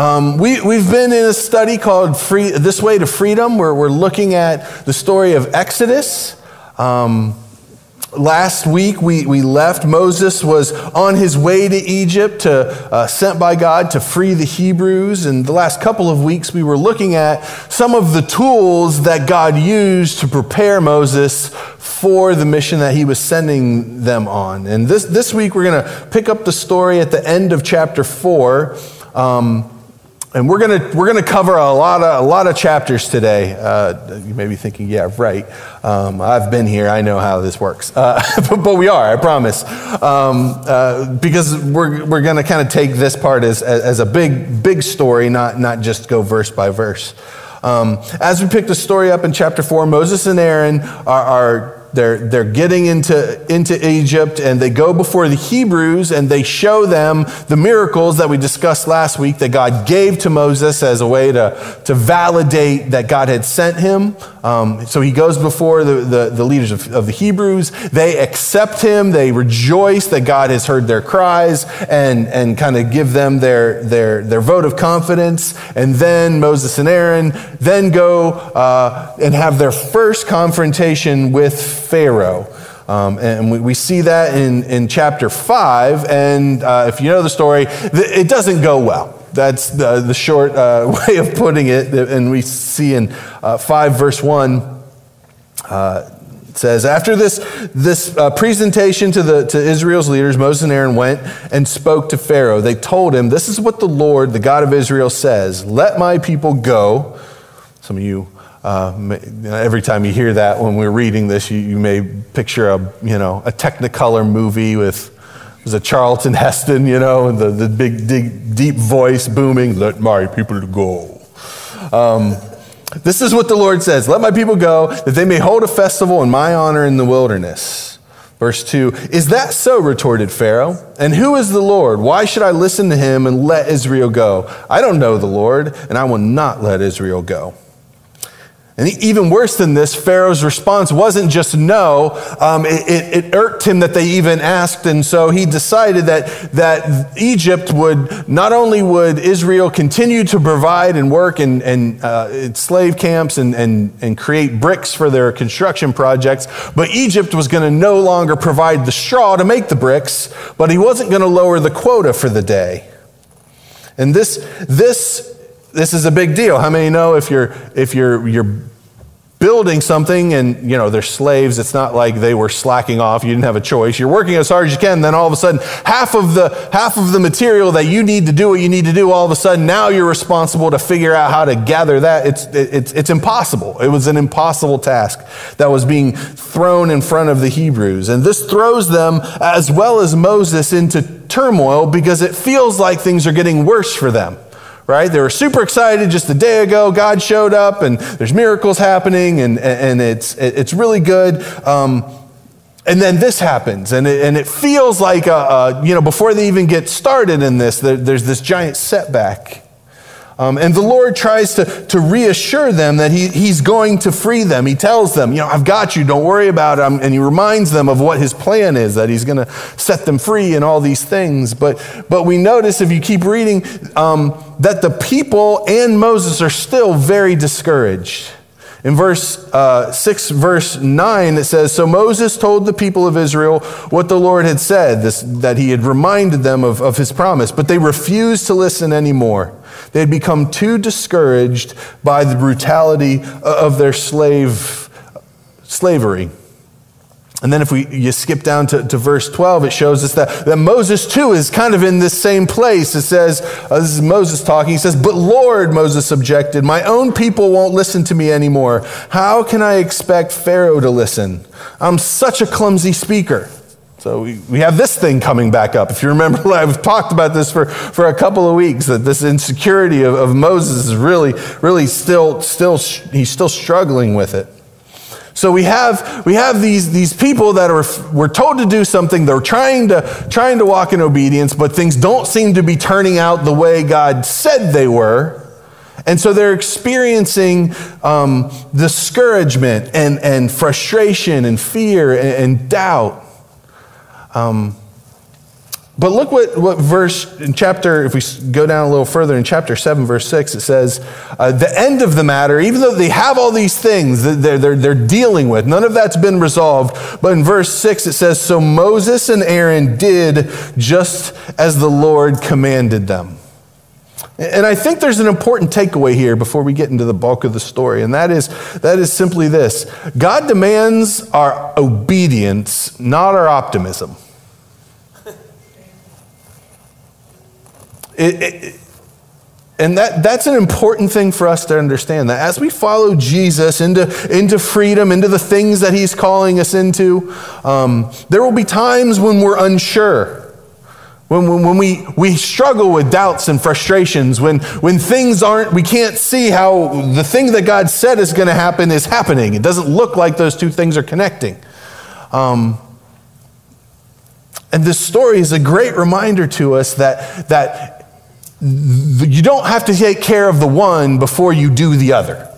Um, we, we've been in a study called Free, This Way to Freedom, where we're looking at the story of Exodus. Um, last week we, we left. Moses was on his way to Egypt, to, uh, sent by God to free the Hebrews. And the last couple of weeks we were looking at some of the tools that God used to prepare Moses for the mission that he was sending them on. And this, this week we're going to pick up the story at the end of chapter 4. Um, and we're gonna we're gonna cover a lot of a lot of chapters today. Uh, you may be thinking, yeah, right. Um, I've been here. I know how this works. Uh, but, but, we are. I promise. Um, uh, because we're we're gonna kind of take this part as, as a big big story, not not just go verse by verse. Um, as we pick the story up in chapter four, Moses and Aaron are, are they're, they're getting into, into Egypt and they go before the Hebrews and they show them the miracles that we discussed last week that God gave to Moses as a way to, to validate that God had sent him. Um, so he goes before the, the, the leaders of, of, the Hebrews. They accept him. They rejoice that God has heard their cries and, and kind of give them their, their, their vote of confidence. And then Moses and Aaron then go uh, and have their first confrontation with Pharaoh. Um, and we, we, see that in, in chapter 5. And uh, if you know the story, it doesn't go well. That's the, the short uh, way of putting it. And we see in uh, 5, verse 1, uh, it says, After this, this uh, presentation to, the, to Israel's leaders, Moses and Aaron went and spoke to Pharaoh. They told him, This is what the Lord, the God of Israel, says Let my people go. Some of you uh, every time you hear that when we're reading this, you, you, may picture a, you know, a Technicolor movie with was a Charlton Heston, you know, and the, the big, deep, deep voice booming, let my people go. Um, this is what the Lord says Let my people go, that they may hold a festival in my honor in the wilderness. Verse 2 Is that so? retorted Pharaoh. And who is the Lord? Why should I listen to him and let Israel go? I don't know the Lord, and I will not let Israel go. And even worse than this, Pharaoh's response wasn't just no. Um, it, it, it, irked him that they even asked, and so he decided that that Egypt would not only would Israel continue to provide and work in, in uh, slave camps and, and, and create bricks for their construction projects, but Egypt was going to no longer provide the straw to make the bricks, but he wasn't going to lower the quota for the day. And this this this is a big deal. How many know if you're if you're you're building something and you know they're slaves. It's not like they were slacking off. You didn't have a choice. You're working as hard as you can. Then all of a sudden half of the half of the material that you need to do what you need to do all of a sudden now you're responsible to figure out how to gather that. It's it's it's impossible. It was an impossible task that was being thrown in front of the Hebrews. And this throws them as well as Moses into turmoil because it feels like things are getting worse for them right? They were super excited just a day ago. God showed up and there's miracles happening and, and it's, it's really good. Um, and then this happens, and it, and it feels like, a, a, you know, before they even get started in this, there, there's this giant setback. Um, and the Lord tries to, to reassure them that he, He's going to free them. He tells them, You know, I've got you, don't worry about it. And He reminds them of what His plan is, that He's going to set them free and all these things. But, but we notice, if you keep reading, um, that the people and Moses are still very discouraged. In verse uh, 6, verse 9, it says So Moses told the people of Israel what the Lord had said, this, that he had reminded them of, of his promise, but they refused to listen anymore. They had become too discouraged by the brutality of their slave, slavery. And then if we you skip down to, to verse 12, it shows us that, that Moses too is kind of in this same place. It says, uh, this is Moses talking. He says, But Lord, Moses objected, my own people won't listen to me anymore. How can I expect Pharaoh to listen? I'm such a clumsy speaker. So we, we have this thing coming back up. If you remember, I've talked about this for, for a couple of weeks, that this insecurity of, of Moses is really, really still, still, he's still struggling with it. So we have, we have these, these people that are, we're told to do something, they're trying to, trying to walk in obedience, but things don't seem to be turning out the way God said they were. And so they're experiencing um, discouragement and, and frustration and fear and, and doubt. Um, but look what, what verse in chapter, if we go down a little further in chapter 7, verse 6, it says, uh, the end of the matter, even though they have all these things that they're, they're, they're dealing with, none of that's been resolved. But in verse 6, it says, So Moses and Aaron did just as the Lord commanded them. And I think there's an important takeaway here before we get into the bulk of the story, and that is, that is simply this God demands our obedience, not our optimism. It, it, and that, that's an important thing for us to understand that as we follow Jesus into, into freedom, into the things that he's calling us into, um, there will be times when we're unsure. When, when, when, we, we struggle with doubts and frustrations, when, when things aren't, we can't see how the thing that God said is going to happen is happening. It doesn't look like those two things are connecting. Um, and this story is a great reminder to us that, that you don't have to take care of the one before you do the other.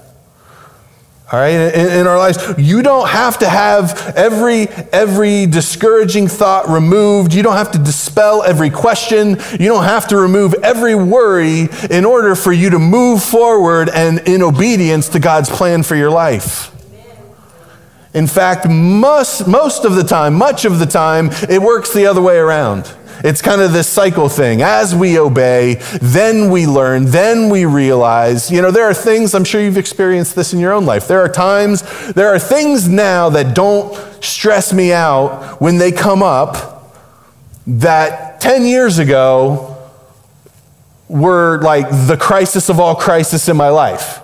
All right, in, in, our lives, you don't have to have every every discouraging thought removed. You don't have to dispel every question. You don't have to remove every worry in order for you to move forward and in obedience to God's plan for your life. In fact, most, most of the time, much of the time, it works the other way around. It's kind of this cycle thing. As we obey, then we learn, then we realize. You know, there are things, I'm sure you've experienced this in your own life. There are times, there are things now that don't stress me out when they come up that 10 years ago were like the crisis of all crisis in my life.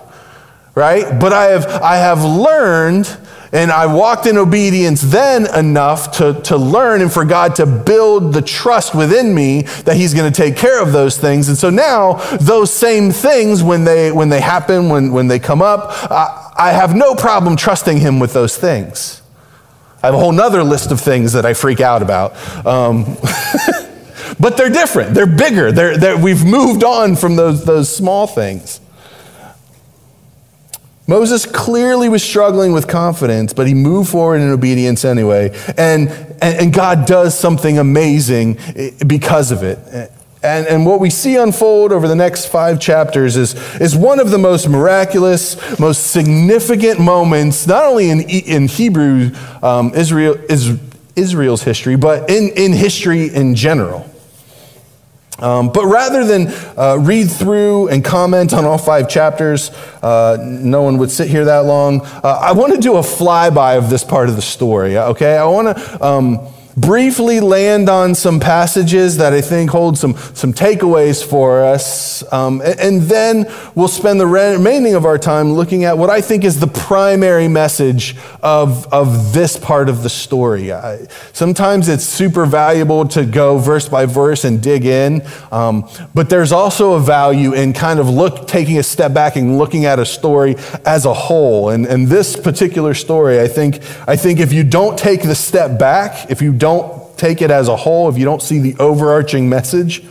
Right? But I have, I have learned and I walked in obedience then enough to, to learn and for God to build the trust within me that He's going to take care of those things. And so now, those same things, when they, when they happen, when, when they come up, I, I have no problem trusting Him with those things. I have a whole nother list of things that I freak out about. Um, but they're different, they're bigger. They're, they're, we've moved on from those, those small things. Moses clearly was struggling with confidence, but he moved forward in obedience anyway. And, and, and, God does something amazing because of it. And, and what we see unfold over the next five chapters is, is one of the most miraculous, most significant moments, not only in, in Hebrew, um, Israel, Israel's history, but in, in history in general. Um, but rather than uh, read through and comment on all five chapters, uh, no one would sit here that long. Uh, I want to do a flyby of this part of the story, okay? I want to. Um, briefly land on some passages that I think hold some, some takeaways for us. Um, and, and, then we'll spend the remaining of our time looking at what I think is the primary message of, of this part of the story. I, sometimes it's super valuable to go verse by verse and dig in, um, but there's also a value in kind of look, taking a step back and looking at a story as a whole. And, and this particular story, I think, I think if you don't take the step back, if you don't don't take it as a whole, if you don't see the overarching message,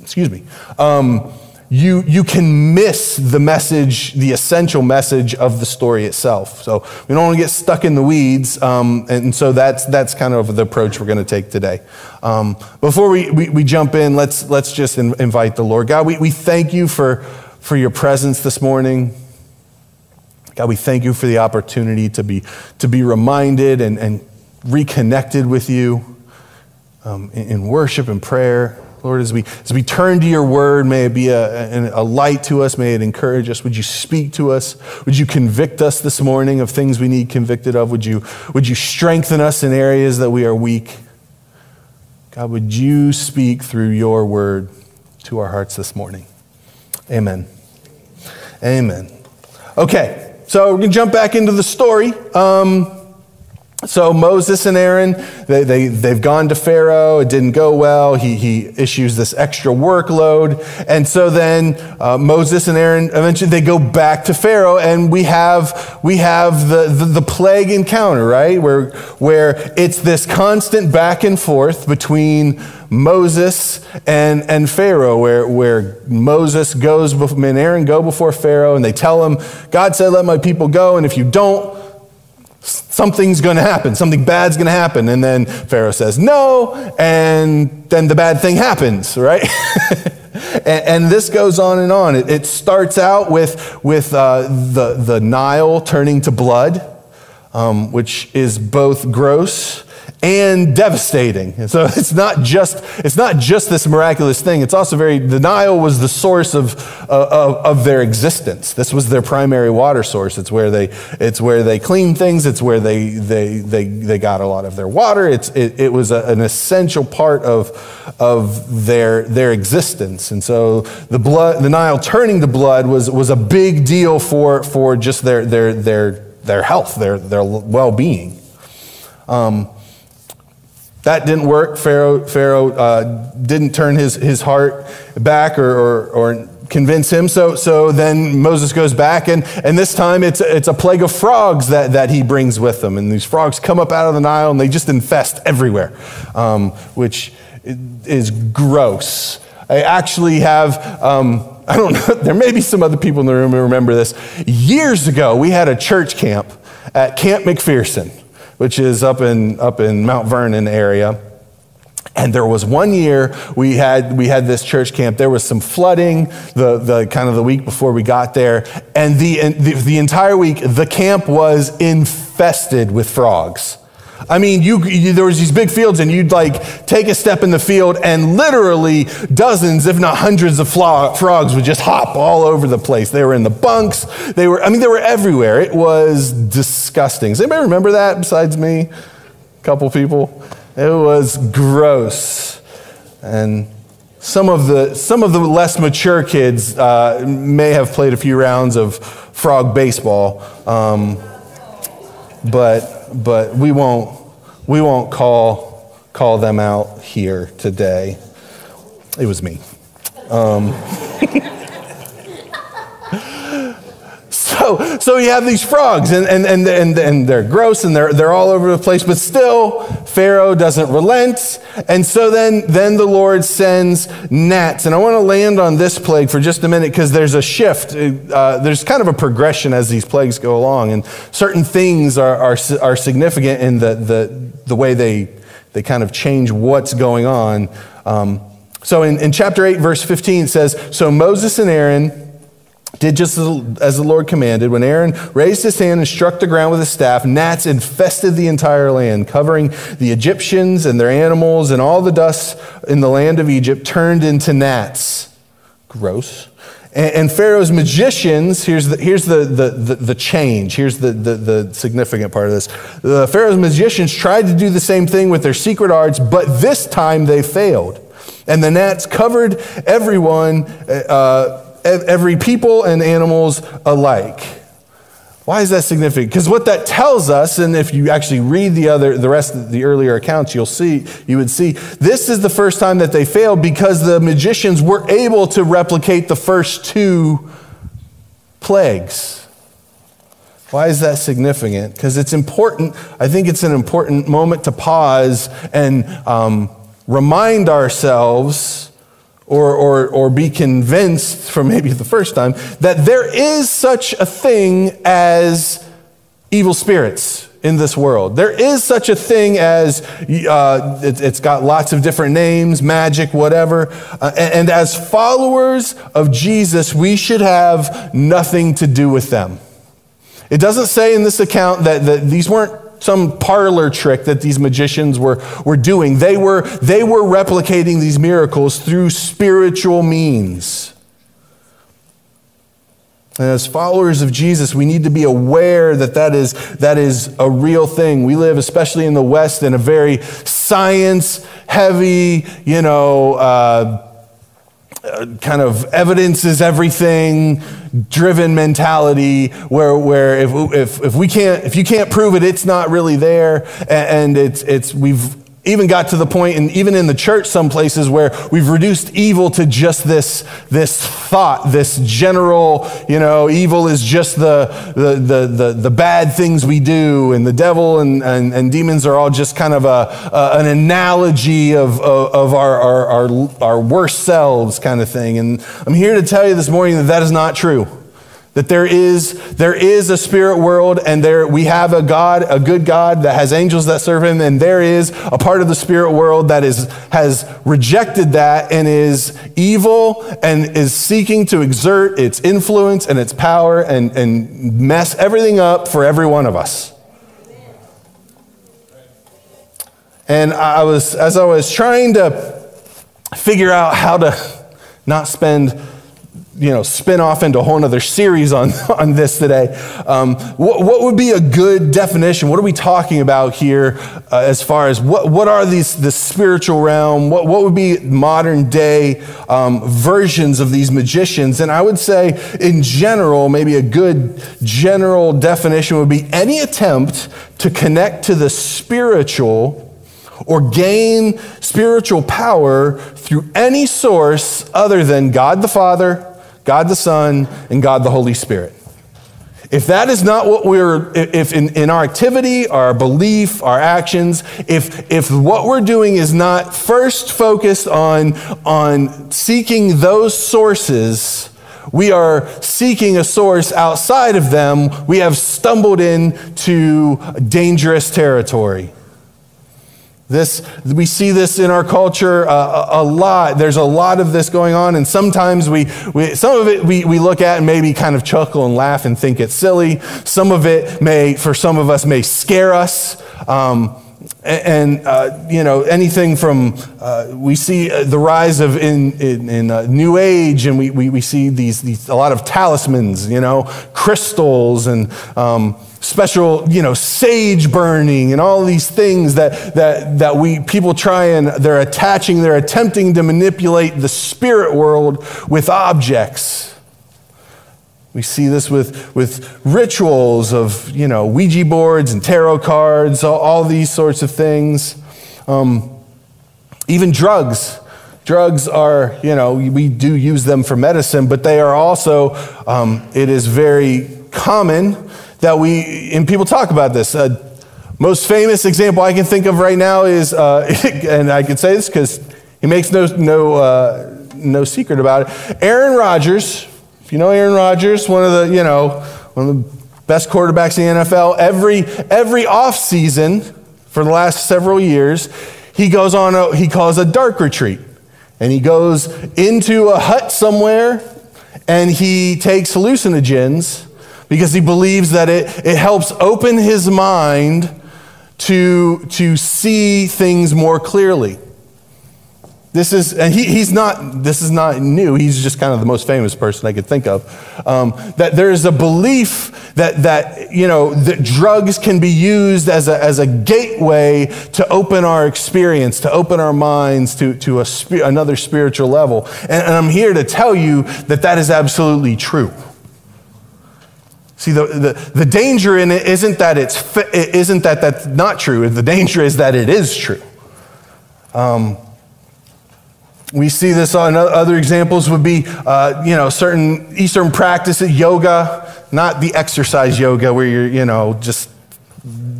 excuse me, um, you, you can miss the message, the essential message of the story itself. So we don't want to get stuck in the weeds. Um, and so that's, that's kind of the approach we're going to take today. Um, before we, we, we, jump in, let's, let's just in, invite the Lord. God, we, we thank you for, for your presence this morning. God, we thank you for the opportunity to be, to be reminded and, and reconnected with you um, in, in, worship and prayer. Lord, as we, as we turn to your word, may it be a, a, a light to us. May it encourage us. Would you speak to us? Would you convict us this morning of things we need convicted of? Would you, would you strengthen us in areas that we are weak? God, would you speak through your word to our hearts this morning? Amen. Amen. Okay, so we're going to jump back into the story. Um, so Moses and Aaron, they, they, they've gone to Pharaoh. It didn't go well. He, he issues this extra workload. And so then uh, Moses and Aaron, eventually they go back to Pharaoh and we have, we have the, the, the plague encounter, right? Where, where it's this constant back and forth between Moses and, and Pharaoh, where, where Moses goes, and Aaron go before Pharaoh and they tell him, God said, let my people go. And if you don't, something's going to happen, something bad's going to happen. And then Pharaoh says no, and then the bad thing happens, right? and, and, this goes on and on. It, it starts out with, with uh, the, the Nile turning to blood, um, which is both gross and devastating. so it's not just it's not just this miraculous thing. It's also very the Nile was the source of, uh, of, of their existence. This was their primary water source. It's where they it's where they clean things. It's where they they they, they got a lot of their water. It's it, it was a, an essential part of of their their existence. And so the blood the Nile turning to blood was was a big deal for for just their their their their health, their their well being. Um, that didn't work. Pharaoh, Pharaoh uh, didn't turn his, his heart back or, or, or, convince him. So, so then Moses goes back, and, and this time it's, it's a plague of frogs that, that he brings with him. And these frogs come up out of the Nile and they just infest everywhere, um, which is gross. I actually have. Um, I don't know, there may be some other people in the room who remember this. Years ago, we had a church camp at Camp McPherson which is up in, up in Mount Vernon area. And there was one year we had, we had this church camp. There was some flooding the, the kind of the week before we got there. And the, the, the entire week, the camp was infested with frogs. I mean, you, you, there was these big fields, and you'd like take a step in the field, and literally dozens, if not hundreds, of frogs would just hop all over the place. They were in the bunks. They were, I mean, they were everywhere. It was disgusting. Does anybody remember that besides me? A couple people. It was gross, and some of the some of the less mature kids uh, may have played a few rounds of frog baseball, um, but but we won't, we won't call, call them out here today. It was me. Um, so, you have these frogs, and, and, and, and, and they're gross and they're, they're all over the place, but still, Pharaoh doesn't relent. And so then, then the Lord sends gnats. And I want to land on this plague for just a minute because there's a shift. Uh, there's kind of a progression as these plagues go along, and certain things are, are, are significant in the, the, the way they, they kind of change what's going on. Um, so in, in chapter 8, verse 15, it says So Moses and Aaron did just as the Lord commanded. When Aaron raised his hand and struck the ground with his staff, gnats infested the entire land, covering the Egyptians and their animals, and all the dust in the land of Egypt turned into gnats. Gross. And, Pharaoh's magicians, here's the, here's the, the, the, the change, here's the, the, the significant part of this. The Pharaoh's magicians tried to do the same thing with their secret arts, but this time they failed. And the gnats covered everyone. Uh, every people and animals alike. Why is that significant? Because what that tells us, and if you actually read the other, the rest of the earlier accounts, you'll see, you would see, this is the first time that they failed because the magicians were able to replicate the first two plagues. Why is that significant? Because it's important. I think it's an important moment to pause and um, remind ourselves or, or, or be convinced for maybe the first time that there is such a thing as evil spirits in this world. There is such a thing as, uh, it, has got lots of different names, magic, whatever. Uh, and, and as followers of Jesus, we should have nothing to do with them. It doesn't say in this account that, that these weren't some parlor trick that these magicians were, were doing. They were, they were replicating these miracles through spiritual means. And as followers of Jesus, we need to be aware that that is, that is a real thing. We live, especially in the West, in a very science heavy, you know, uh, uh, kind of evidence is everything driven mentality where, where if, if, if we can't if you can't prove it it's not really there. And it's, it's we've even got to the point, and even in the church, some places where we've reduced evil to just this, this thought, this general, you know, evil is just the, the, the, the, the bad things we do, and the devil and, and, and demons are all just kind of a, a an analogy of, of, of our, our, our, our worst selves, kind of thing. And I'm here to tell you this morning that that is not true. That there is, there is a spirit world, and there we have a God, a good God that has angels that serve him, and there is a part of the spirit world that is, has rejected that and is evil and is seeking to exert its influence and its power and, and mess everything up for every one of us. And I was, as I was trying to figure out how to not spend you know, spin off into a whole other series on, on this today. Um, what, what, would be a good definition? What are we talking about here uh, as far as what, what are these, the spiritual realm? What, what would be modern day um, versions of these magicians? And I would say, in general, maybe a good general definition would be any attempt to connect to the spiritual or gain spiritual power through any source other than God the Father, God the Son, and God the Holy Spirit. If that is not what we're, if in, in our activity, our belief, our actions, if, if what we're doing is not first focused on, on seeking those sources, we are seeking a source outside of them, we have stumbled into dangerous territory. This, we see this in our culture uh, a, a, lot. There's a lot of this going on, and sometimes we, we some of it we, we look at and maybe kind of chuckle and laugh and think it's silly. Some of it may, for some of us, may scare us. Um, and uh, you know anything from uh, we see uh, the rise of in, in, in uh, new age and we, we, we see these, these a lot of talismans you know crystals and um, special, you know, sage burning and all these things that, that, that we, people try and they're attaching, they're attempting to manipulate the spirit world with objects. We see this with, with rituals of, you know, Ouija boards and tarot cards, all, all these sorts of things. Um, even drugs. Drugs are, you know, we do use them for medicine, but they are also, um, it is very common that we, and people talk about this. Uh, most famous example I can think of right now is, uh, and I can say this because he makes no, no, uh, no secret about it. Aaron Rodgers, if you know Aaron Rodgers, one of the, you know, one of the best quarterbacks in the NFL, every, every offseason for the last several years, he goes on, a, he calls a dark retreat. And he goes into a hut somewhere and he takes hallucinogens because he believes that it, it helps open his mind to, to see things more clearly. This is, and he, he's not, this is not new. He's just kind of the most famous person I could think of. Um, that there is a belief that, that, you know, that drugs can be used as a, as a gateway to open our experience, to open our minds to, to a, another spiritual level. And, and I'm here to tell you that that is absolutely true. See, the, the, the danger in it isn't that it's it isn't that that's not true. The danger is that it is true. Um, we see this on other examples would be, uh, you know, certain Eastern practices, yoga, not the exercise yoga where you're, you know, just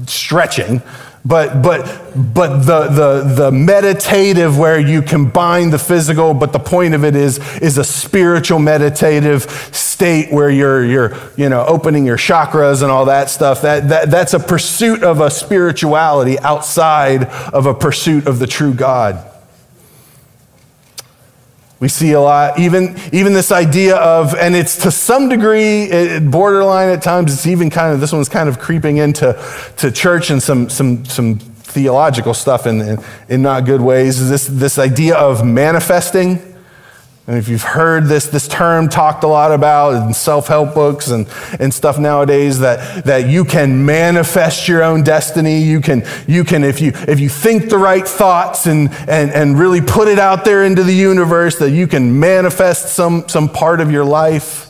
stretching, but, but, but the, the, the meditative where you combine the physical, but the point of it is, is a spiritual meditative state where you're, you're you know, opening your chakras and all that stuff. That, that, that's a pursuit of a spirituality outside of a pursuit of the true God. We see a lot, even, even this idea of, and it's to some degree it, borderline at times, it's even kind of, this one's kind of creeping into to church and some, some, some theological stuff in, in, in not good ways. This, this idea of manifesting. And if you've heard this, this term talked a lot about in self-help books and, and stuff nowadays, that, that you can manifest your own destiny. You can, you can if, you, if you think the right thoughts and, and, and really put it out there into the universe, that you can manifest some, some part of your life.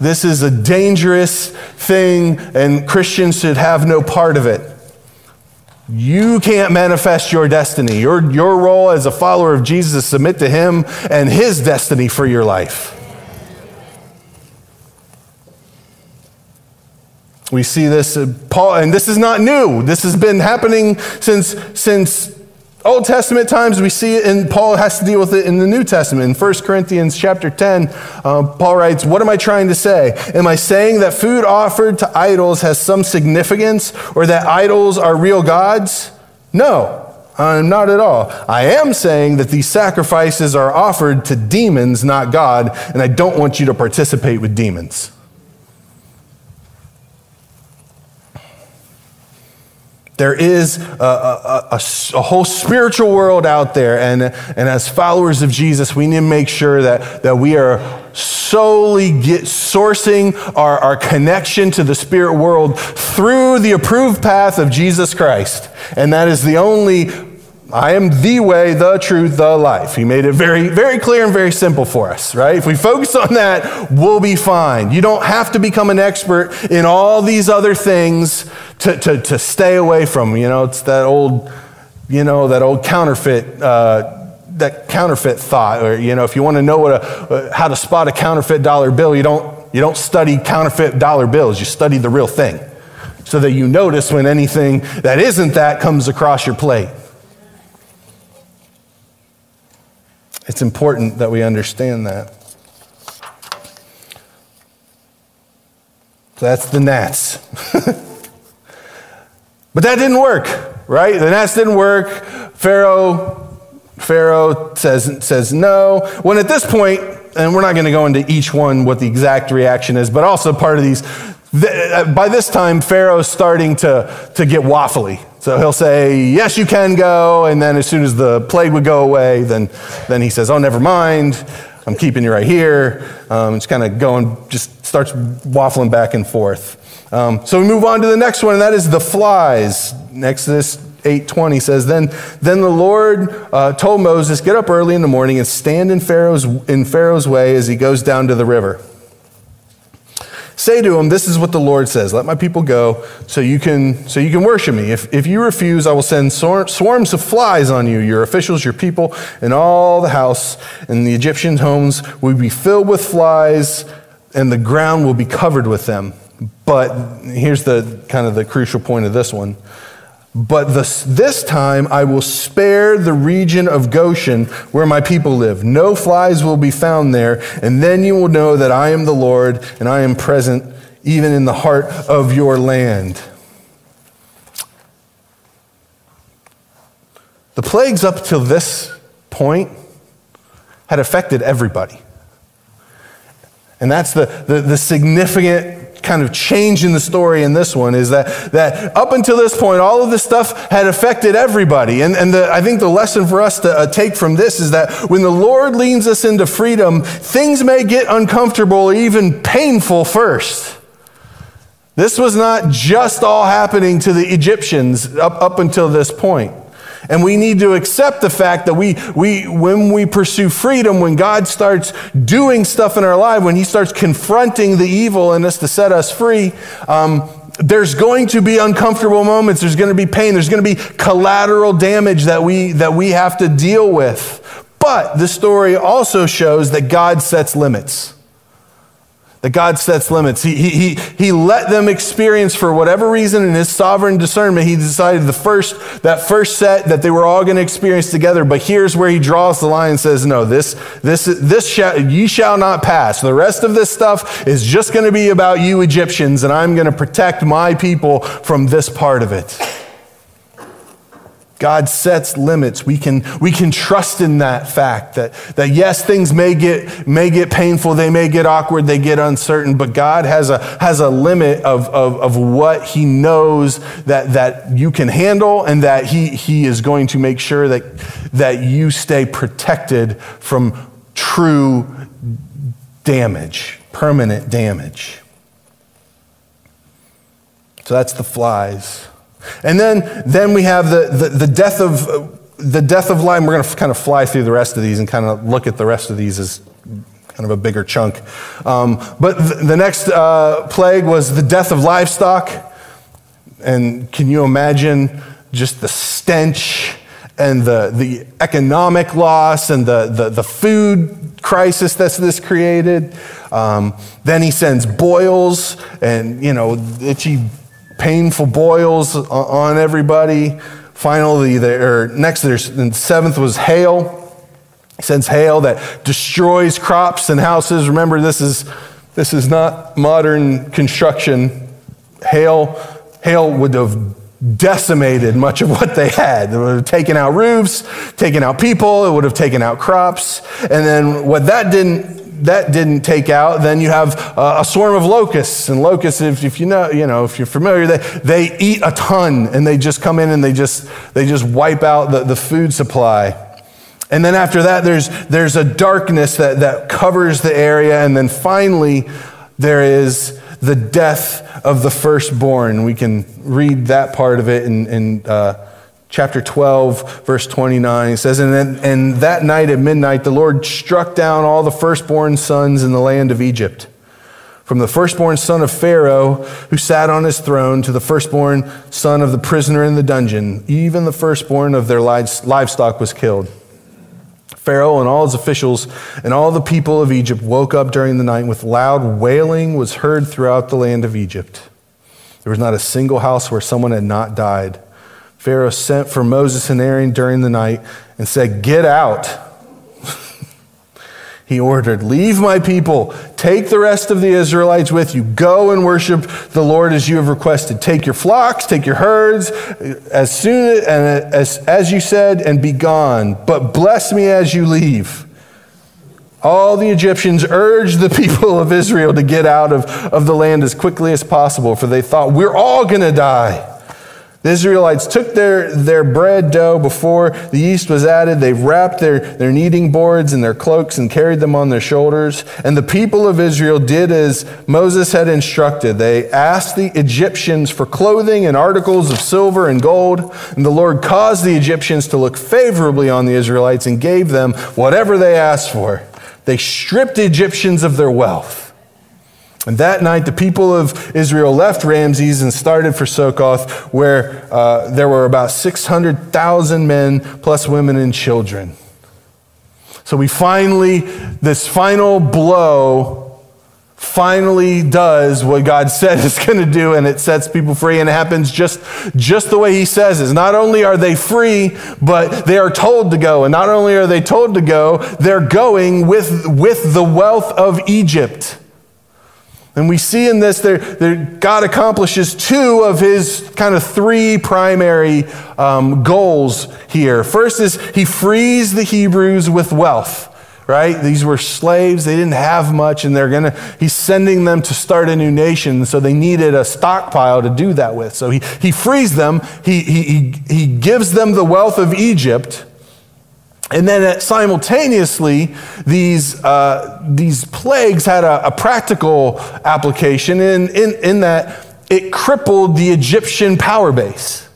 This is a dangerous thing, and Christians should have no part of it. You can't manifest your destiny. Your, your role as a follower of Jesus is submit to Him and His destiny for your life. We see this, uh, Paul, and this is not new. This has been happening since, since Old Testament times, we see it, and Paul has to deal with it in the New Testament. In 1 Corinthians chapter 10, uh, Paul writes, What am I trying to say? Am I saying that food offered to idols has some significance or that idols are real gods? No, uh, not at all. I am saying that these sacrifices are offered to demons, not God, and I don't want you to participate with demons. There is a, a, a, a, whole spiritual world out there, and, and as followers of Jesus, we need to make sure that, that we are solely get, sourcing our, our connection to the spirit world through the approved path of Jesus Christ. And that is the only I am the way, the truth, the life. He made it very, very clear and very simple for us, right? If we focus on that, we'll be fine. You don't have to become an expert in all these other things to, to, to stay away from. You know, it's that old, you know, that old counterfeit, uh, that counterfeit thought. Or, you know, if you want to know what a, how to spot a counterfeit dollar bill, you don't, you don't study counterfeit dollar bills. You study the real thing so that you notice when anything that isn't that comes across your plate. It's important that we understand that. So that's the gnats. but that didn't work, right? The gnats didn't work. Pharaoh Pharaoh says, says no. When at this point, and we're not going to go into each one what the exact reaction is, but also part of these, uh, by this time, Pharaoh's starting to, to get waffly. So he'll say, Yes, you can go. And then as soon as the plague would go away, then, then he says, Oh, never mind. I'm keeping you right here. Um, it's kind of going, just starts waffling back and forth. Um, so we move on to the next one, and that is the flies. Exodus 8:20 says, "Then, then the Lord uh, told Moses, Get up early in the morning and stand in Pharaoh's, in Pharaoh's way as he goes down to the river." Say to him, This is what the Lord says Let my people go so you can, so you can worship me. If, if you refuse, I will send swarms of flies on you, your officials, your people, and all the house. And the Egyptian homes will be filled with flies, and the ground will be covered with them. But here's the kind of the crucial point of this one. But this, this time I will spare the region of Goshen where my people live. No flies will be found there, and then you will know that I am the Lord and I am present even in the heart of your land. The plagues up till this point had affected everybody. And that's the, the, the significant kind of change in the story in this one is that, that up until this point, all of this stuff had affected everybody. And, and the, I think the lesson for us to uh, take from this is that when the Lord leads us into freedom, things may get uncomfortable or even painful first. This was not just all happening to the Egyptians up, up until this point. And we need to accept the fact that we, we, when we pursue freedom, when God starts doing stuff in our life, when He starts confronting the evil in us to set us free, um, there's going to be uncomfortable moments. There's going to be pain. There's going to be collateral damage that we, that we have to deal with. But the story also shows that God sets limits that God sets limits. He, he, he, he let them experience for whatever reason in his sovereign discernment. He decided the first, that first set that they were all going to experience together. But here's where he draws the line and says, no, this, this, this shall, ye shall not pass. The rest of this stuff is just going to be about you Egyptians and I'm going to protect my people from this part of it. God sets limits. We can, we can trust in that fact that, that yes, things may get, may get painful, they may get awkward, they get uncertain, but God has a, has a limit of, of, of what He knows that, that you can handle and that he, he is going to make sure that, that you stay protected from true damage, permanent damage. So that's the flies. And then, then we have the, the, the death of the death of lion. We're going to kind of fly through the rest of these and kind of look at the rest of these as kind of a bigger chunk. Um, but the, the next uh, plague was the death of livestock. And can you imagine just the stench and the, the economic loss and the, the, the food crisis that this created? Um, then he sends boils and, you know, itchy painful boils on everybody, finally, there, or er, next, there's, and seventh was hail. He sends hail that destroys crops and houses. Remember, this is, this is not modern construction. Hail, hail would have decimated much of what they had. It would have taken out roofs, taken out people, it would have taken out crops. And then what that didn't that didn't take out, then you have a swarm of locusts. And locusts, if, if, you know, you know, if you're familiar, they, they eat a ton and they just come in and they just, they just wipe out the, the food supply. And then after that, there's, there's a darkness that, that covers the area. And then finally, there is the death of the firstborn. We can read that part of it in, in uh, chapter 12, verse 29. It says, and, then, and that night at midnight, the Lord struck down all the firstborn sons in the land of Egypt. From the firstborn son of Pharaoh, who sat on his throne, to the firstborn son of the prisoner in the dungeon, even the firstborn of their livestock was killed. Pharaoh and all his officials and all the people of Egypt woke up during the night with loud wailing was heard throughout the land of Egypt. There was not a single house where someone had not died. Pharaoh sent for Moses and Aaron during the night and said, Get out he ordered, Leave my people, take the rest of the Israelites with you, go and worship the Lord as you have requested. Take your flocks, take your herds, as soon and as, as you said, and be gone. But bless me as you leave. All the Egyptians urged the people of Israel to get out of, of the land as quickly as possible, for they thought, We're all going to die. The Israelites took their, their bread dough before the yeast was added. They wrapped their, their kneading boards in their cloaks and carried them on their shoulders. And the people of Israel did as Moses had instructed. They asked the Egyptians for clothing and articles of silver and gold. And the Lord caused the Egyptians to look favorably on the Israelites and gave them whatever they asked for. They stripped the Egyptians of their wealth. And that night, the people of Israel left Ramses and started for Succoth, where uh, there were about 600,000 men, plus women and children. So we finally, this final blow finally does what God said it's going to do, and it sets people free, and it happens just, just the way He says it. Not only are they free, but they are told to go. And not only are they told to go, they're going with, with the wealth of Egypt. And we see in this that God accomplishes two of his kind of three primary um, goals here. First is he frees the Hebrews with wealth. Right? These were slaves. They didn't have much, and they're gonna, he's sending them to start a new nation. So they needed a stockpile to do that with. So he, he frees them. He, he, he gives them the wealth of Egypt. And then simultaneously, these, uh, these plagues had a, a practical application in, in, in that it crippled the Egyptian power base.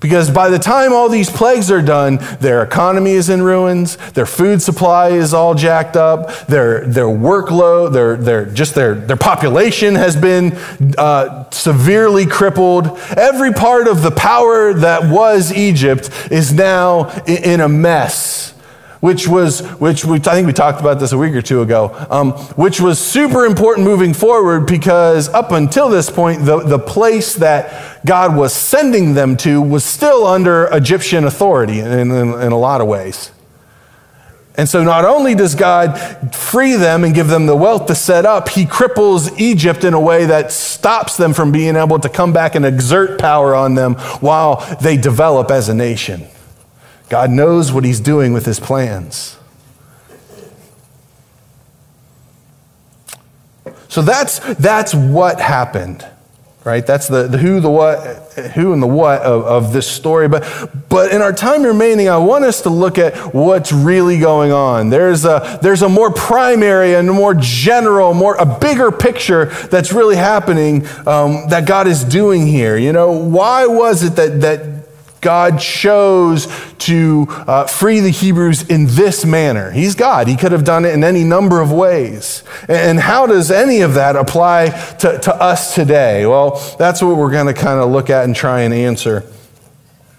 Because by the time all these plagues are done, their economy is in ruins, their food supply is all jacked up, their, their workload, their, their, just their, their population has been uh, severely crippled. Every part of the power that was Egypt is now in a mess which was, which we, I think we talked about this a week or two ago, um, which was super important moving forward because up until this point, the, the place that God was sending them to was still under Egyptian authority in, in, in a lot of ways. And so, not only does God free them and give them the wealth to set up, He cripples Egypt in a way that stops them from being able to come back and exert power on them while they develop as a nation. God knows what he's doing with his plans. So that's, that's what happened, right? That's the, the who, the what, who and the what of, of this story. But, but in our time remaining, I want us to look at what's really going on. There's a, there's a more primary and more general, more, a bigger picture that's really happening um, that God is doing here. You know, why was it that, that God chose to uh, free the Hebrews in this manner. He's God. He could have done it in any number of ways. And how does any of that apply to, to us today? Well, that's what we're going to kind of look at and try and answer.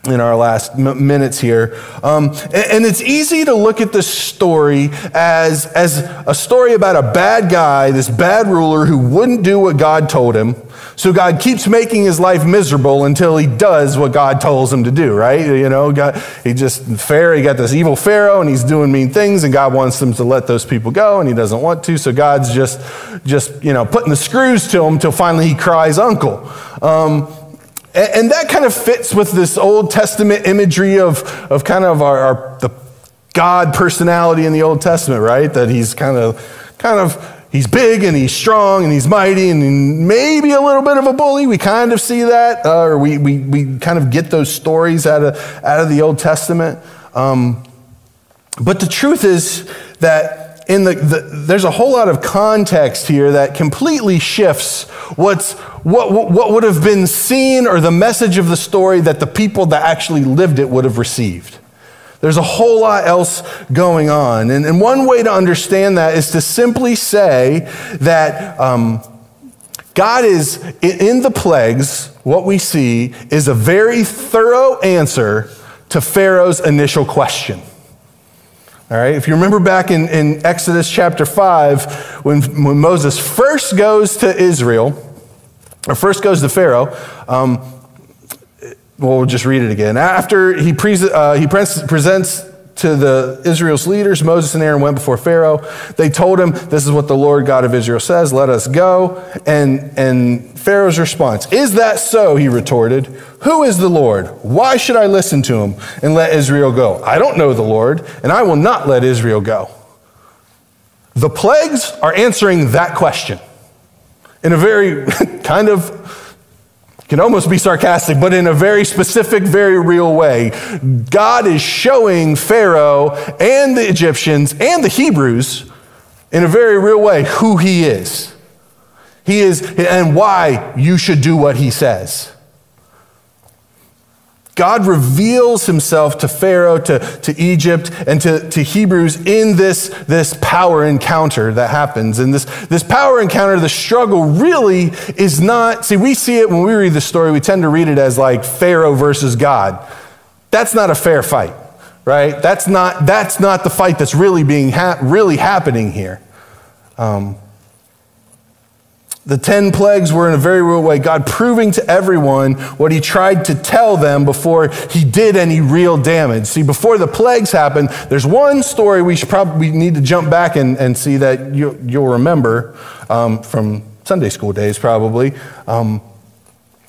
In our last m- minutes here. Um, and, and, it's easy to look at this story as, as a story about a bad guy, this bad ruler who wouldn't do what God told him. So God keeps making his life miserable until he does what God tells him to do, right? You know, God, he just, Pharaoh, he got this evil Pharaoh and he's doing mean things and God wants him to let those people go and he doesn't want to. So God's just, just, you know, putting the screws to him until finally he cries uncle. Um, and that kind of fits with this Old Testament imagery of, of kind of our, our, the God personality in the Old Testament, right? That he's kind of, kind of, he's big and he's strong and he's mighty and maybe a little bit of a bully. We kind of see that, uh, or we, we, we kind of get those stories out of, out of the Old Testament. Um, but the truth is that in the, the, there's a whole lot of context here that completely shifts what's, what, what would have been seen or the message of the story that the people that actually lived it would have received. There's a whole lot else going on. And, and one way to understand that is to simply say that um, God is, in the plagues, what we see is a very thorough answer to Pharaoh's initial question. All right, if you remember back in, in Exodus chapter 5, when, when Moses first goes to Israel, or first goes to Pharaoh, um, well, we'll just read it again. After he, pre- uh, he pre- presents to the Israel's leaders, Moses and Aaron went before Pharaoh. They told him, This is what the Lord God of Israel says, let us go. And, and Pharaoh's response, Is that so? He retorted. Who is the Lord? Why should I listen to him and let Israel go? I don't know the Lord, and I will not let Israel go. The plagues are answering that question in a very kind of can almost be sarcastic, but in a very specific, very real way. God is showing Pharaoh and the Egyptians and the Hebrews in a very real way who he is. He is, and why you should do what he says. God reveals himself to Pharaoh, to, to Egypt, and to, to Hebrews in this, this power encounter that happens. And this, this power encounter, the struggle really is not, see, we see it when we read the story, we tend to read it as like Pharaoh versus God. That's not a fair fight, right? That's not, that's not the fight that's really being ha- really happening here. Um, the 10 plagues were in a very real way God proving to everyone what he tried to tell them before he did any real damage. See, before the plagues happened, there's one story we should probably need to jump back and, and see that you, will remember um, from Sunday school days, probably. Um,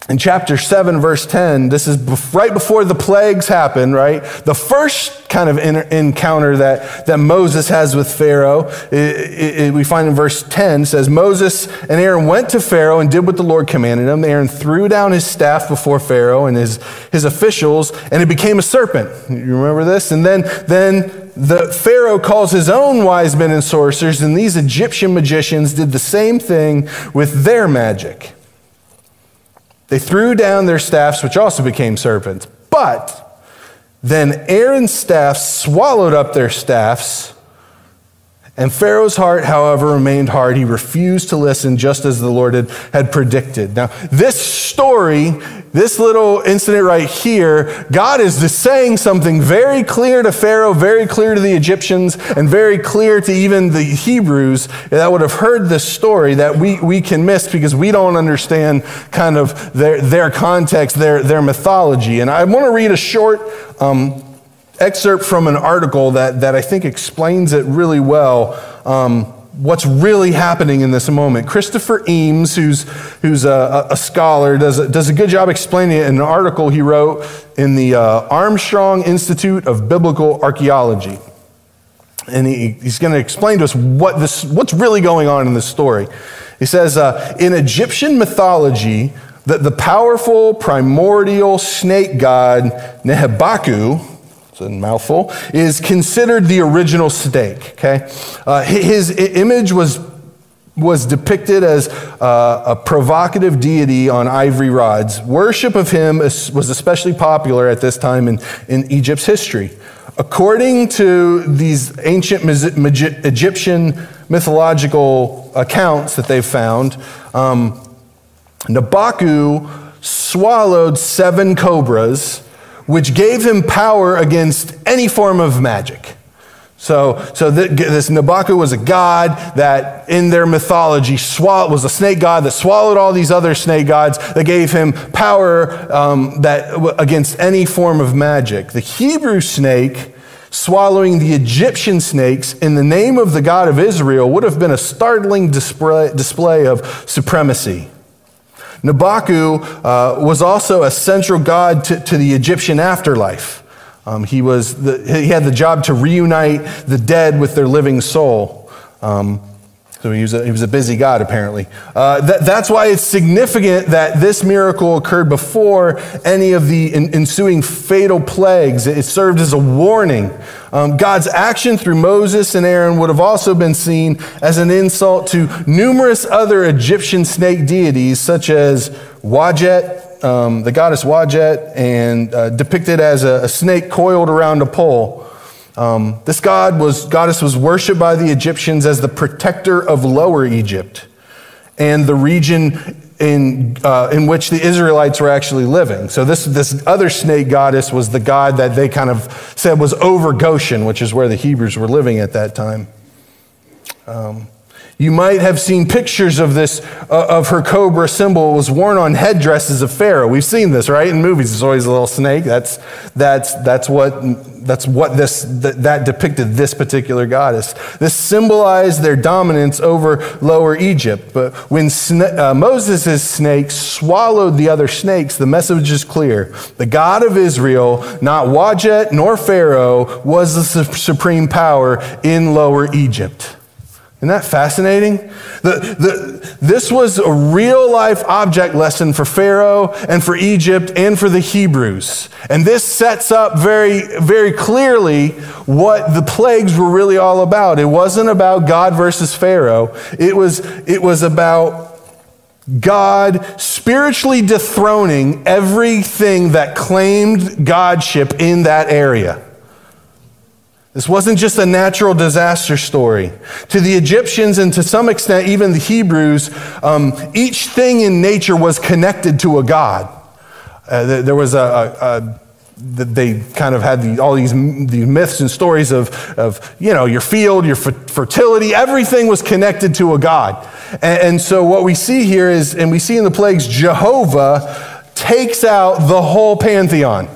in chapter 7, verse 10, this is right before the plagues happen, right? The first kind of encounter that, that Moses has with Pharaoh, it, it, we find in verse 10 says, Moses and Aaron went to Pharaoh and did what the Lord commanded him. Aaron threw down his staff before Pharaoh and his, his officials, and it became a serpent. You remember this? And then, then the Pharaoh calls his own wise men and sorcerers, and these Egyptian magicians did the same thing with their magic. They threw down their staffs, which also became serpents. But then Aaron's staff swallowed up their staffs. And Pharaoh's heart, however, remained hard. He refused to listen, just as the Lord had, had predicted. Now, this story this little incident right here, God is just saying something very clear to Pharaoh, very clear to the Egyptians, and very clear to even the Hebrews that would have heard this story that we, we can miss because we don't understand kind of their, their context, their, their mythology. And I want to read a short um, excerpt from an article that, that I think explains it really well. Um, what's really happening in this moment. Christopher Eames, who's, who's a, a scholar, does a, does a good job explaining it in an article he wrote in the uh, Armstrong Institute of Biblical Archaeology. And he, he's going to explain to us what this, what's really going on in this story. He says, uh, in Egyptian mythology, that the powerful primordial snake god Nehebaku, a mouthful, is considered the original snake. Okay, uh, his image was was depicted as uh, a provocative deity on ivory rods. Worship of him was especially popular at this time in, in Egypt's history. According to these ancient Egyptian mythological accounts that they've found, um, Nabaku swallowed seven cobras which gave him power against any form of magic. So, so this Nabaku was a god that in their mythology swall- was a snake god that swallowed all these other snake gods that gave him power um, that, against any form of magic. The Hebrew snake swallowing the Egyptian snakes in the name of the God of Israel would have been a startling display, display of supremacy. Nabaku uh, was also a central god to, to the Egyptian afterlife. Um, he, was the, he had the job to reunite the dead with their living soul. Um, so he was, a, he was a busy God, apparently. Uh, that, that's why it's significant that this miracle occurred before any of the in, ensuing fatal plagues. It served as a warning. Um, God's action through Moses and Aaron would have also been seen as an insult to numerous other Egyptian snake deities, such as Wadjet, um, the goddess Wadjet, and uh, depicted as a, a, snake coiled around a pole. Um, this god was, goddess was worshipped by the Egyptians as the protector of Lower Egypt and the region in, uh, in which the Israelites were actually living. So, this, this other snake goddess was the god that they kind of said was over Goshen, which is where the Hebrews were living at that time. Um, you might have seen pictures of this, uh, of her cobra symbol. Was worn on headdresses of Pharaoh. We've seen this, right? In movies, there's always a little snake. That's, that's, that's what, that's what this, that, that depicted this particular goddess. This symbolized their dominance over Lower Egypt. But when sna- uh, Moses' snake swallowed the other snakes, the message is clear. The God of Israel, not Wadjet nor Pharaoh, was the su- supreme power in Lower Egypt. Isn't that fascinating? The, the, this was a real life object lesson for Pharaoh and for Egypt and for the Hebrews. And this sets up very, very clearly what the plagues were really all about. It wasn't about God versus Pharaoh, it was, it was about God spiritually dethroning everything that claimed Godship in that area. This wasn't just a natural disaster story. To the Egyptians and to some extent even the Hebrews, um, each thing in nature was connected to a God. Uh, there was a, a, a they kind of had the, all these, these myths and stories of, of, you know, your field, your fertility, everything was connected to a God. And, and so what we see here is, and we see in the plagues, Jehovah takes out the whole pantheon.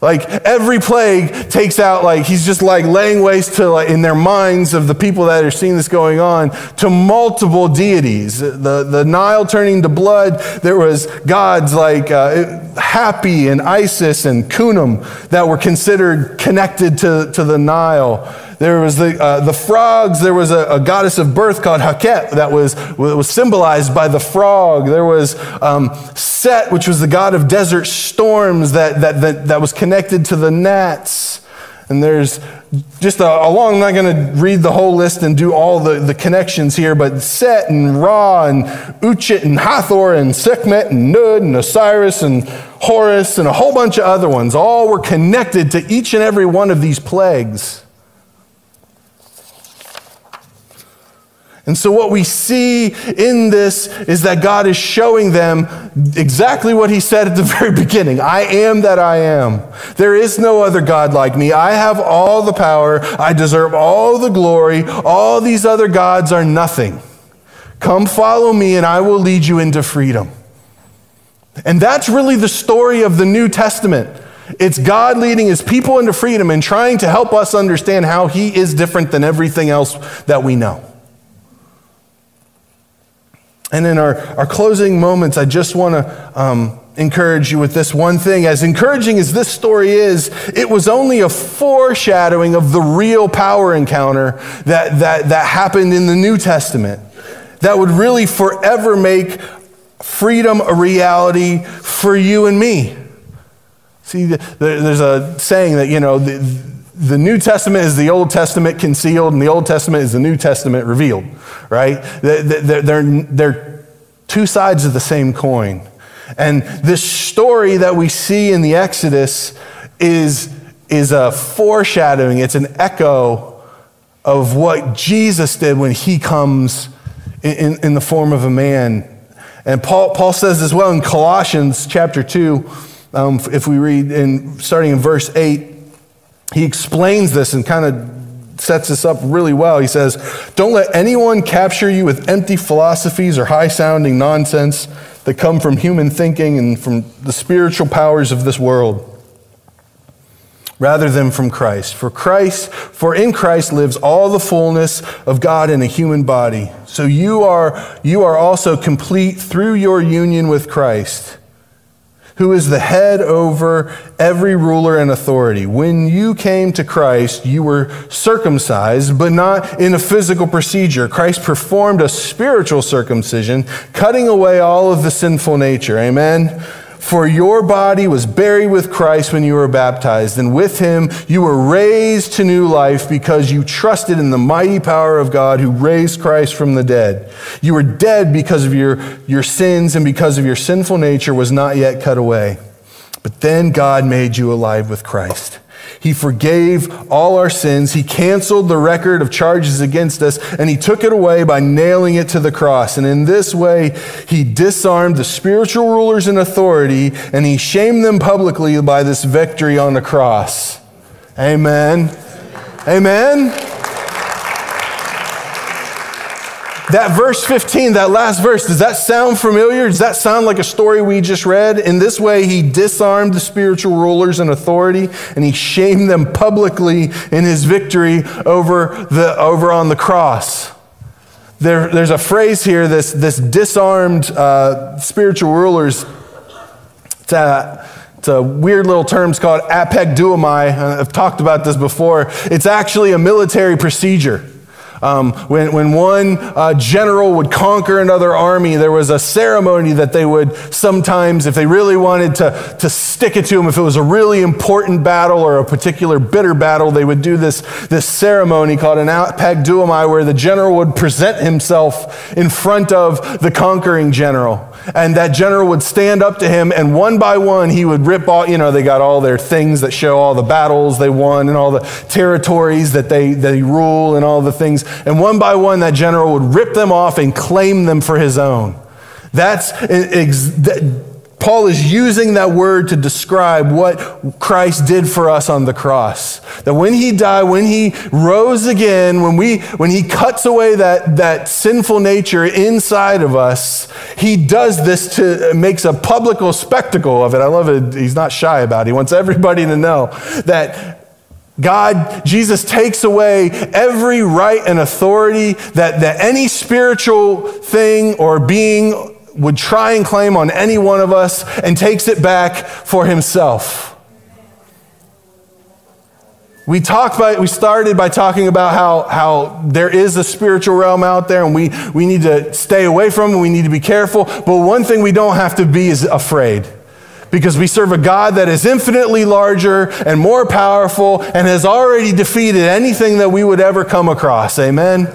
Like every plague takes out, like he's just like laying waste to, like, in their minds of the people that are seeing this going on, to multiple deities. The, the Nile turning to blood, there was gods like uh, Hapi and Isis and Khnum that were considered connected to, to the Nile. There was the, uh, the frogs. There was a, a, goddess of birth called Haket that was, was symbolized by the frog. There was um, Set, which was the god of desert storms that, that, that, that was connected to the gnats. And there's just a, a long, I'm not going to read the whole list and do all the, the connections here, but Set and Ra and Uchit and Hathor and Sekhmet and Nut and Osiris and Horus and a whole bunch of other ones all were connected to each and every one of these plagues. And so, what we see in this is that God is showing them exactly what He said at the very beginning I am that I am. There is no other God like me. I have all the power. I deserve all the glory. All these other gods are nothing. Come follow me, and I will lead you into freedom. And that's really the story of the New Testament. It's God leading his people into freedom and trying to help us understand how he is different than everything else that we know. And in our, our closing moments, I just want to um, encourage you with this one thing. As encouraging as this story is, it was only a foreshadowing of the real power encounter that, that, that happened in the New Testament that would really forever make freedom a reality for you and me. See, there's a saying that, you know, the, New Testament is the Old Testament concealed, and the Old Testament is the New Testament revealed, right? They're, they're, they're two sides of the same coin. And this story that we see in the Exodus is, is a foreshadowing, it's an echo of what Jesus did when he comes in, in the form of a man. And Paul, Paul says as well in Colossians chapter 2 um, if we read in starting in verse 8, he explains this and kind of sets this up really well. He says, Don't let anyone capture you with empty philosophies or high sounding nonsense that come from human thinking and from the spiritual powers of this world rather than from Christ. For Christ, for in Christ lives all the fullness of God in a human body. So you are you are also complete through your union with Christ who is the head over every ruler and authority. When you came to Christ, you were circumcised, but not in a physical procedure. Christ performed a spiritual circumcision, cutting away all of the sinful nature. Amen. For your body was buried with Christ when you were baptized, and with him you were raised to new life because you trusted in the mighty power of God who raised Christ from the dead. You were dead because of your, your sins and because of your sinful nature was not yet cut away. But then God made you alive with Christ. He forgave all our sins. He canceled the record of charges against us, and He took it away by nailing it to the cross. And in this way, He disarmed the spiritual rulers in authority, and He shamed them publicly by this victory on the cross. Amen. Amen. That verse 15, that last verse, does that sound familiar? Does that sound like a story we just read? In this way, he disarmed the spiritual rulers and authority, and he shamed them publicly in his victory over, the, over on the cross. There, there's a phrase here, this, this disarmed uh, spiritual rulers. It's a, it's a weird little term it's called apekduomai. I've talked about this before. It's actually a military procedure. Um, when, when one uh, general would conquer another army, there was a ceremony that they would sometimes, if they really wanted to, to stick it to him, if it was a really important battle or a particular bitter battle, they would do this, this ceremony called an apekduomai, where the general would present himself in front of the conquering general. And that general would stand up to him, and one by one, he would rip all, you know, they got all their things that show all the battles they won and all the territories that they, they rule and all the things. And one by one, that general would rip them off and claim them for his own. That's, Paul is using that word to describe what Christ did for us on the cross. That when he died, when he rose again, when, we, when he cuts away that, that sinful nature inside of us, he does this to makes a public spectacle of it. I love it. He's not shy about it. He wants everybody to know that God, Jesus takes away every right and authority that, that any spiritual thing or being would try and claim on any one of us and takes it back for himself. We talked by, we started by talking about how, how there is a spiritual realm out there and we, we need to stay away from it, we need to be careful. But one thing we don't have to be is afraid. Because we serve a God that is infinitely larger and more powerful and has already defeated anything that we would ever come across. Amen?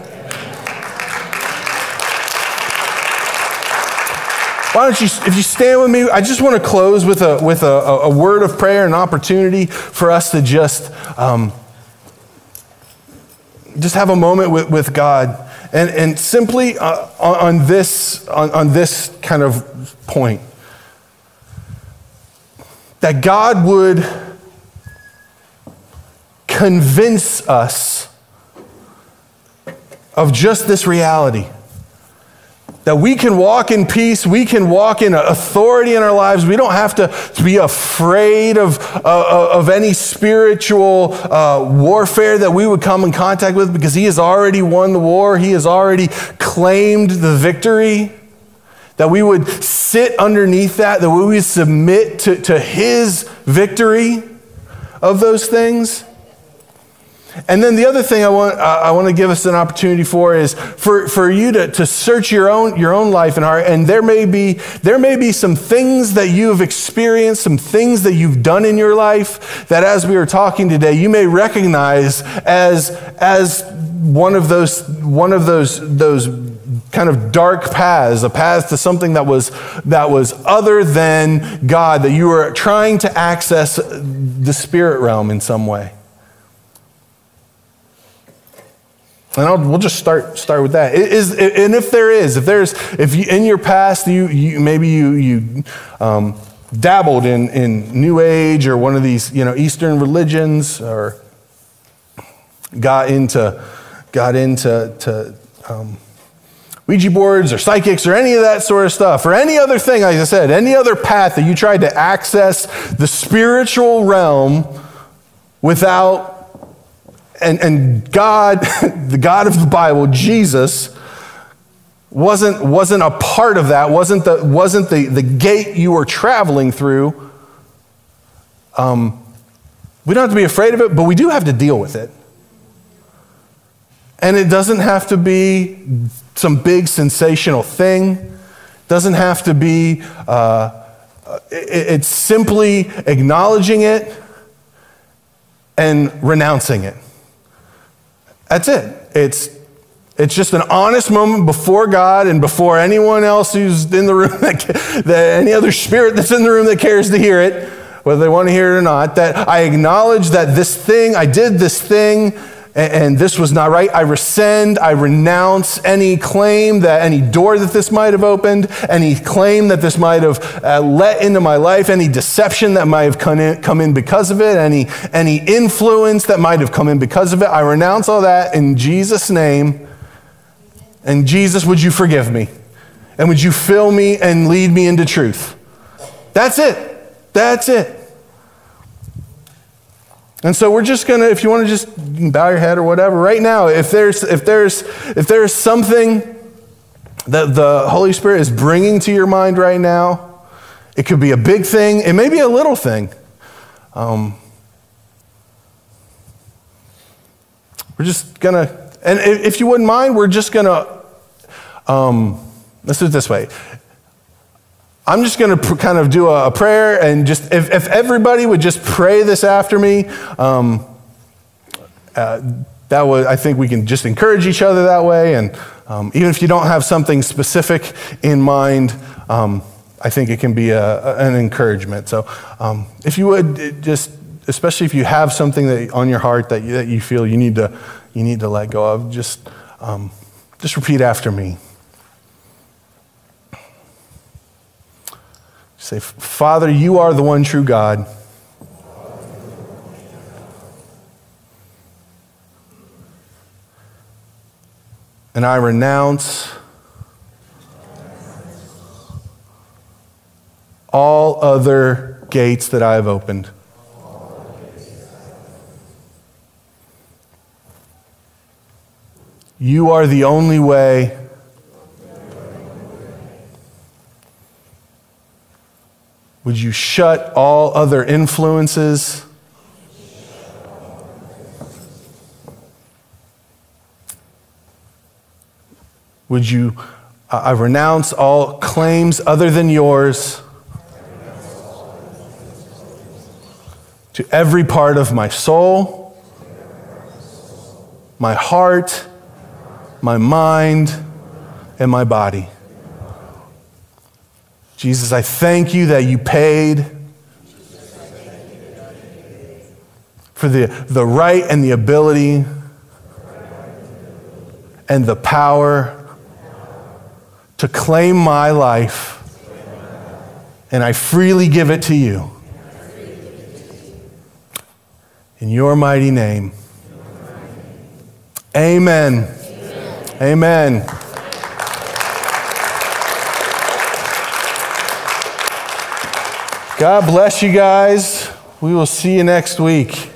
Why don't you, if you stand with me, I just want to close with a, with a, a word of prayer, an opportunity for us to just, um, just have a moment with, with God. And, and simply uh, on, on, this, on, on this kind of point, that God would convince us of just this reality that we can walk in peace, we can walk in authority in our lives. We don't have to, be afraid of, uh, of any spiritual uh, warfare that we would come in contact with because He has already won the war, He has already claimed the victory. That we would sit underneath that, that we would submit to, to His victory of those things. And then the other thing I want, uh, I want to give us an opportunity for is for, for you to, to search your own, your own life and heart. And there may, be, there may be some things that you have experienced, some things that you've done in your life that as we are talking today, you may recognize as, as one of those, one of those, those kind of dark paths, a path to something that was, that was other than God, that you were trying to access the spirit realm in some way. And I'll, we'll just start start with that. Is, and if there is, if there's, if you, in your past you, you maybe you you um, dabbled in, in New Age or one of these, you know, Eastern religions or got into, got into to, um, Ouija boards or psychics or any of that sort of stuff, or any other thing, like I said, any other path that you tried to access the spiritual realm without, and, and God, the God of the Bible, Jesus, wasn't, wasn't a part of that, wasn't the, wasn't the, the gate you were traveling through. Um, we don't have to be afraid of it, but we do have to deal with it. And it doesn't have to be some big sensational thing. It doesn't have to be, uh, it's simply acknowledging it and renouncing it. That's it. It's, it's just an honest moment before God and before anyone else who's in the room, that, that any other spirit that's in the room that cares to hear it, whether they want to hear it or not, that I acknowledge that this thing, I did this thing, and this was not right. I rescind, I renounce any claim that any door that this might have opened, any claim that this might have uh, let into my life, any deception that might have come in, come in because of it, any, any influence that might have come in because of it. I renounce all that in Jesus' name. And Jesus, would you forgive me? And would you fill me and lead me into truth? That's it. That's it. And so we're just gonna, if you want to just bow your head or whatever, right now, if there's if there's if there's something that the Holy Spirit is bringing to your mind right now, it could be a big thing, it may be a little thing. Um, we're just gonna, and if you wouldn't mind, we're just gonna. Um, let's do it this way. I'm just going to pr- kind of do a, a, prayer and just, if, if, everybody would just pray this after me, um, uh, that would, I think we can just encourage each other that way. And um, even if you don't have something specific in mind, um, I think it can be a, an encouragement. So um, if you would just, especially if you have something that, on your heart that you, that you feel you need to, you need to let go of, just, um, just repeat after me. Say, Father, you are the one true God. And I renounce all other gates that I have opened. You are the only way Would you shut all other influences? Would you, I renounce all claims other than yours to every part of my soul, my heart, my mind, and my body. Jesus, I thank you that you paid for the, the right and the ability and the power to claim my life, and I freely give it to you. In your mighty name. Amen. Amen. God bless you guys. We will see you next week.